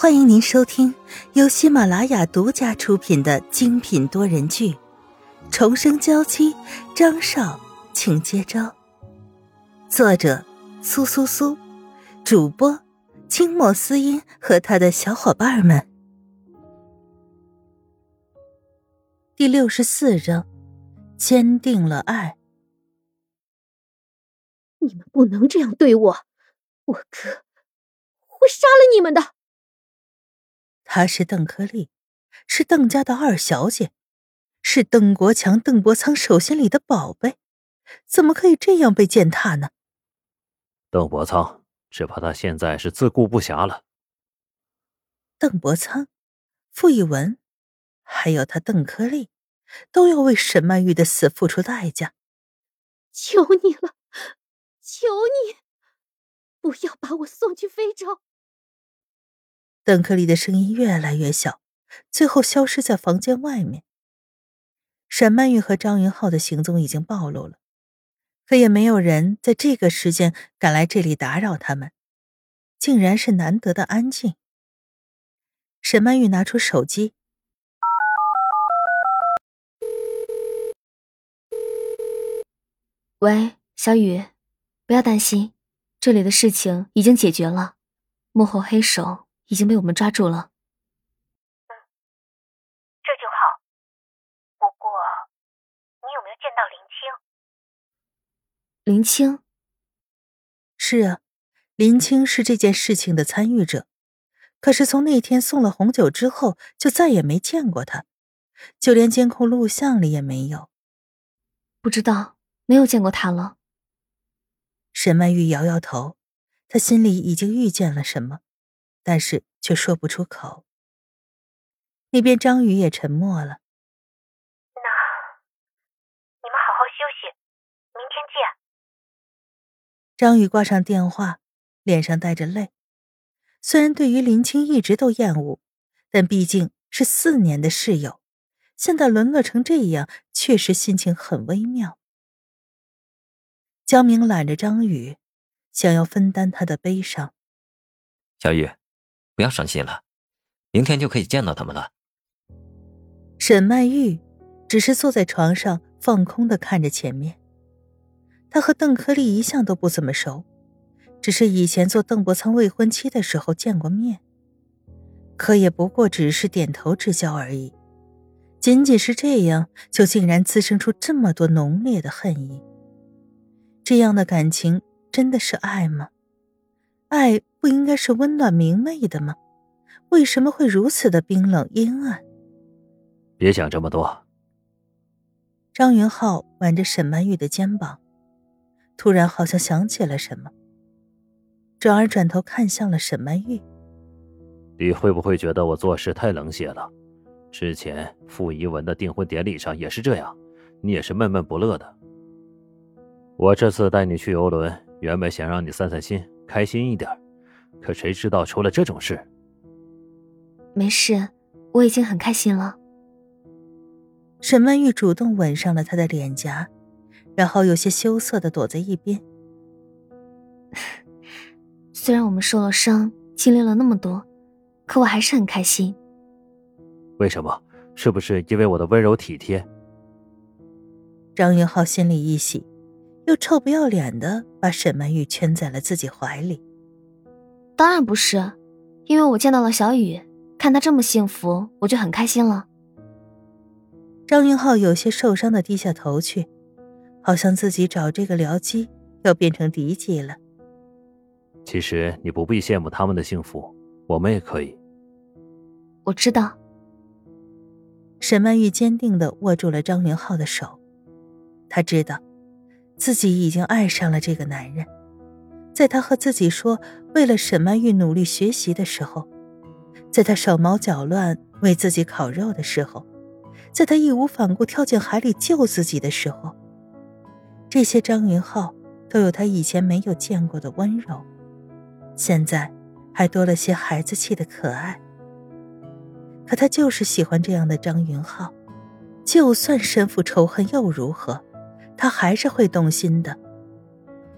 欢迎您收听由喜马拉雅独家出品的精品多人剧《重生娇妻》，张少，请接招。作者：苏苏苏，主播：清末思音和他的小伙伴们。第六十四章：坚定了爱。你们不能这样对我，我哥会杀了你们的。她是邓克丽，是邓家的二小姐，是邓国强、邓伯苍手心里的宝贝，怎么可以这样被践踏呢？邓伯苍，只怕他现在是自顾不暇了。邓伯苍、傅一文，还有他邓克丽，都要为沈曼玉的死付出代价。求你了，求你，不要把我送去非洲。邓克利的声音越来越小，最后消失在房间外面。沈曼玉和张云浩的行踪已经暴露了，可也没有人在这个时间赶来这里打扰他们，竟然是难得的安静。沈曼玉拿出手机：“喂，小雨，不要担心，这里的事情已经解决了，幕后黑手。”已经被我们抓住了。嗯，这就好。不过，你有没有见到林青？林青？是啊，林青是这件事情的参与者。可是从那天送了红酒之后，就再也没见过他，就连监控录像里也没有。不知道，没有见过他了。沈曼玉摇摇头，她心里已经预见了什么。但是却说不出口。那边张宇也沉默了。那你们好好休息，明天见。张宇挂上电话，脸上带着泪。虽然对于林青一直都厌恶，但毕竟是四年的室友，现在沦落成这样，确实心情很微妙。江明揽着张宇，想要分担他的悲伤。小雨。不要伤心了，明天就可以见到他们了。沈曼玉只是坐在床上放空的看着前面。她和邓克利一向都不怎么熟，只是以前做邓伯苍未婚妻的时候见过面，可也不过只是点头之交而已。仅仅是这样，就竟然滋生出这么多浓烈的恨意。这样的感情真的是爱吗？爱不应该是温暖明媚的吗？为什么会如此的冰冷阴暗？别想这么多。张云浩挽着沈曼玉的肩膀，突然好像想起了什么，转而转头看向了沈曼玉。你会不会觉得我做事太冷血了？之前傅怡文的订婚典礼上也是这样，你也是闷闷不乐的。我这次带你去游轮，原本想让你散散心。开心一点，可谁知道出了这种事。没事，我已经很开心了。沈曼玉主动吻上了他的脸颊，然后有些羞涩的躲在一边。虽然我们受了伤，经历了那么多，可我还是很开心。为什么？是不是因为我的温柔体贴？张云浩心里一喜。又臭不要脸的把沈曼玉圈在了自己怀里。当然不是，因为我见到了小雨，看她这么幸福，我就很开心了。张云浩有些受伤的低下头去，好像自己找这个僚机要变成敌机了。其实你不必羡慕他们的幸福，我们也可以。我知道。沈曼玉坚定的握住了张云浩的手，她知道。自己已经爱上了这个男人，在他和自己说为了沈曼玉努力学习的时候，在他手忙脚乱为自己烤肉的时候，在他义无反顾跳进海里救自己的时候，这些张云浩都有他以前没有见过的温柔，现在还多了些孩子气的可爱。可他就是喜欢这样的张云浩，就算身负仇恨又如何？他还是会动心的。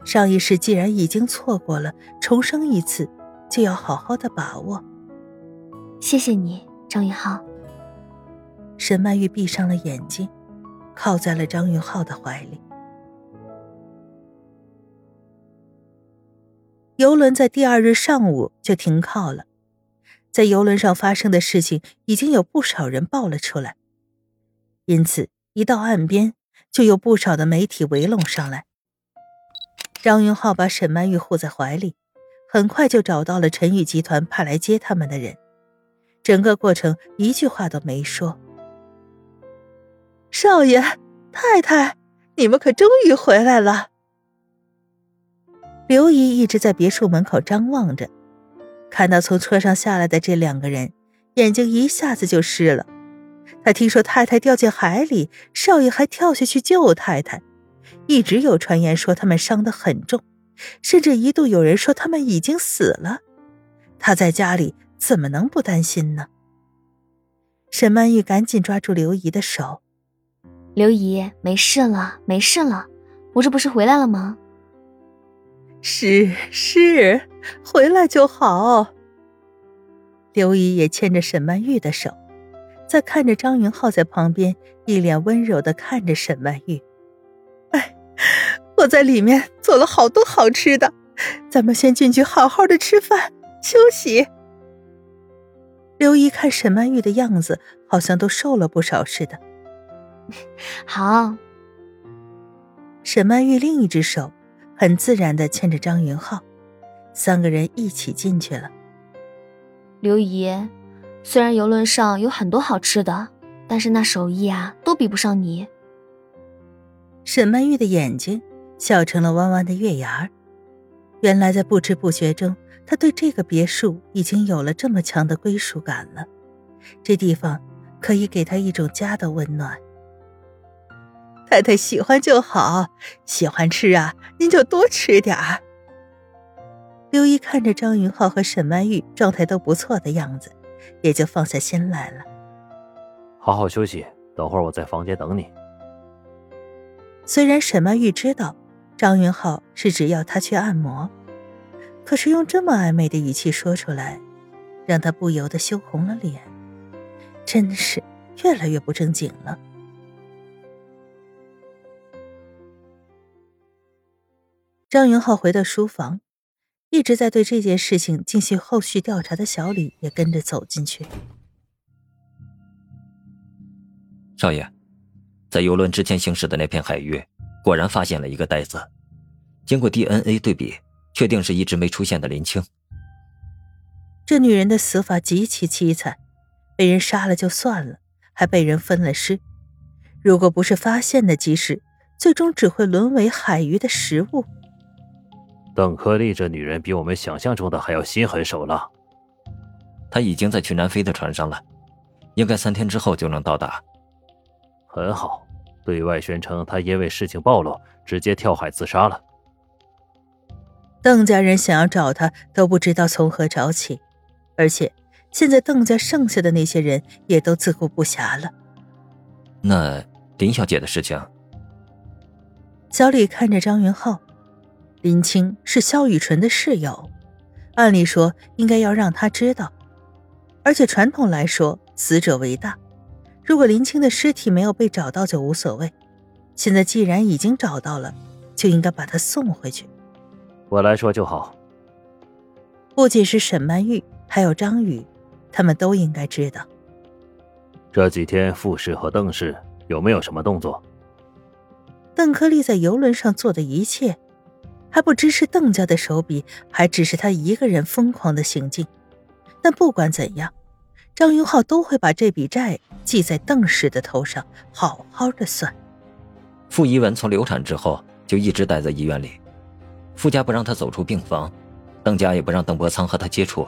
上一世既然已经错过了，重生一次，就要好好的把握。谢谢你，张云浩。沈曼玉闭上了眼睛，靠在了张云浩的怀里。游轮在第二日上午就停靠了，在游轮上发生的事情已经有不少人报了出来，因此一到岸边，就有不少的媒体围拢上来。张云浩把沈曼玉护在怀里，很快就找到了陈宇集团派来接他们的人，整个过程一句话都没说。少爷、太太，你们可终于回来了。刘姨一直在别墅门口张望着，看到从车上下来的这两个人，眼睛一下子就湿了。他听说太太掉进海里，少爷还跳下去救太太，一直有传言说他们伤得很重，甚至一度有人说他们已经死了。他在家里怎么能不担心呢？沈曼玉赶紧抓住刘姨的手：“刘姨，没事了，没事了，我这不是回来了吗？”是是，回来就好。刘姨也牵着沈曼玉的手，在看着张云浩在旁边一脸温柔的看着沈曼玉。哎，我在里面做了好多好吃的，咱们先进去好好的吃饭休息。刘姨看沈曼玉的样子，好像都瘦了不少似的。好。沈曼玉另一只手。很自然的牵着张云浩，三个人一起进去了。刘姨，虽然游轮上有很多好吃的，但是那手艺啊，都比不上你。沈曼玉的眼睛笑成了弯弯的月牙儿。原来在不知不觉中，她对这个别墅已经有了这么强的归属感了。这地方可以给她一种家的温暖。太太喜欢就好，喜欢吃啊，您就多吃点儿。刘姨看着张云浩和沈曼玉状态都不错的样子，也就放下心来了。好好休息，等会儿我在房间等你。虽然沈曼玉知道张云浩是只要她去按摩，可是用这么暧昧的语气说出来，让她不由得羞红了脸，真是越来越不正经了。张云浩回到书房，一直在对这件事情进行后续调查的小李也跟着走进去。少爷，在游轮之前行驶的那片海域，果然发现了一个袋子，经过 DNA 对比，确定是一直没出现的林青。这女人的死法极其凄惨，被人杀了就算了，还被人分了尸。如果不是发现的及时，最终只会沦为海鱼的食物。邓柯丽这女人比我们想象中的还要心狠手辣。她已经在去南非的船上了，应该三天之后就能到达。很好，对外宣称她因为事情暴露，直接跳海自杀了。邓家人想要找她，都不知道从何找起，而且现在邓家剩下的那些人也都自顾不暇了。那林小姐的事情，小李看着张云浩。林青是萧雨纯的室友，按理说应该要让他知道，而且传统来说，死者为大。如果林青的尸体没有被找到就无所谓，现在既然已经找到了，就应该把他送回去。我来说就好。不仅是沈曼玉，还有张宇，他们都应该知道。这几天傅氏和邓氏有没有什么动作？邓克利在游轮上做的一切。还不知是邓家的手笔，还只是他一个人疯狂的行径。但不管怎样，张云浩都会把这笔债记在邓氏的头上，好好的算。傅一文从流产之后就一直待在医院里，傅家不让他走出病房，邓家也不让邓伯苍和他接触。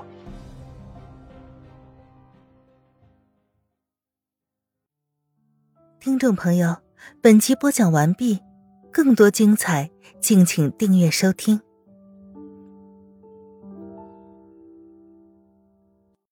听众朋友，本集播讲完毕，更多精彩。敬请订阅收听。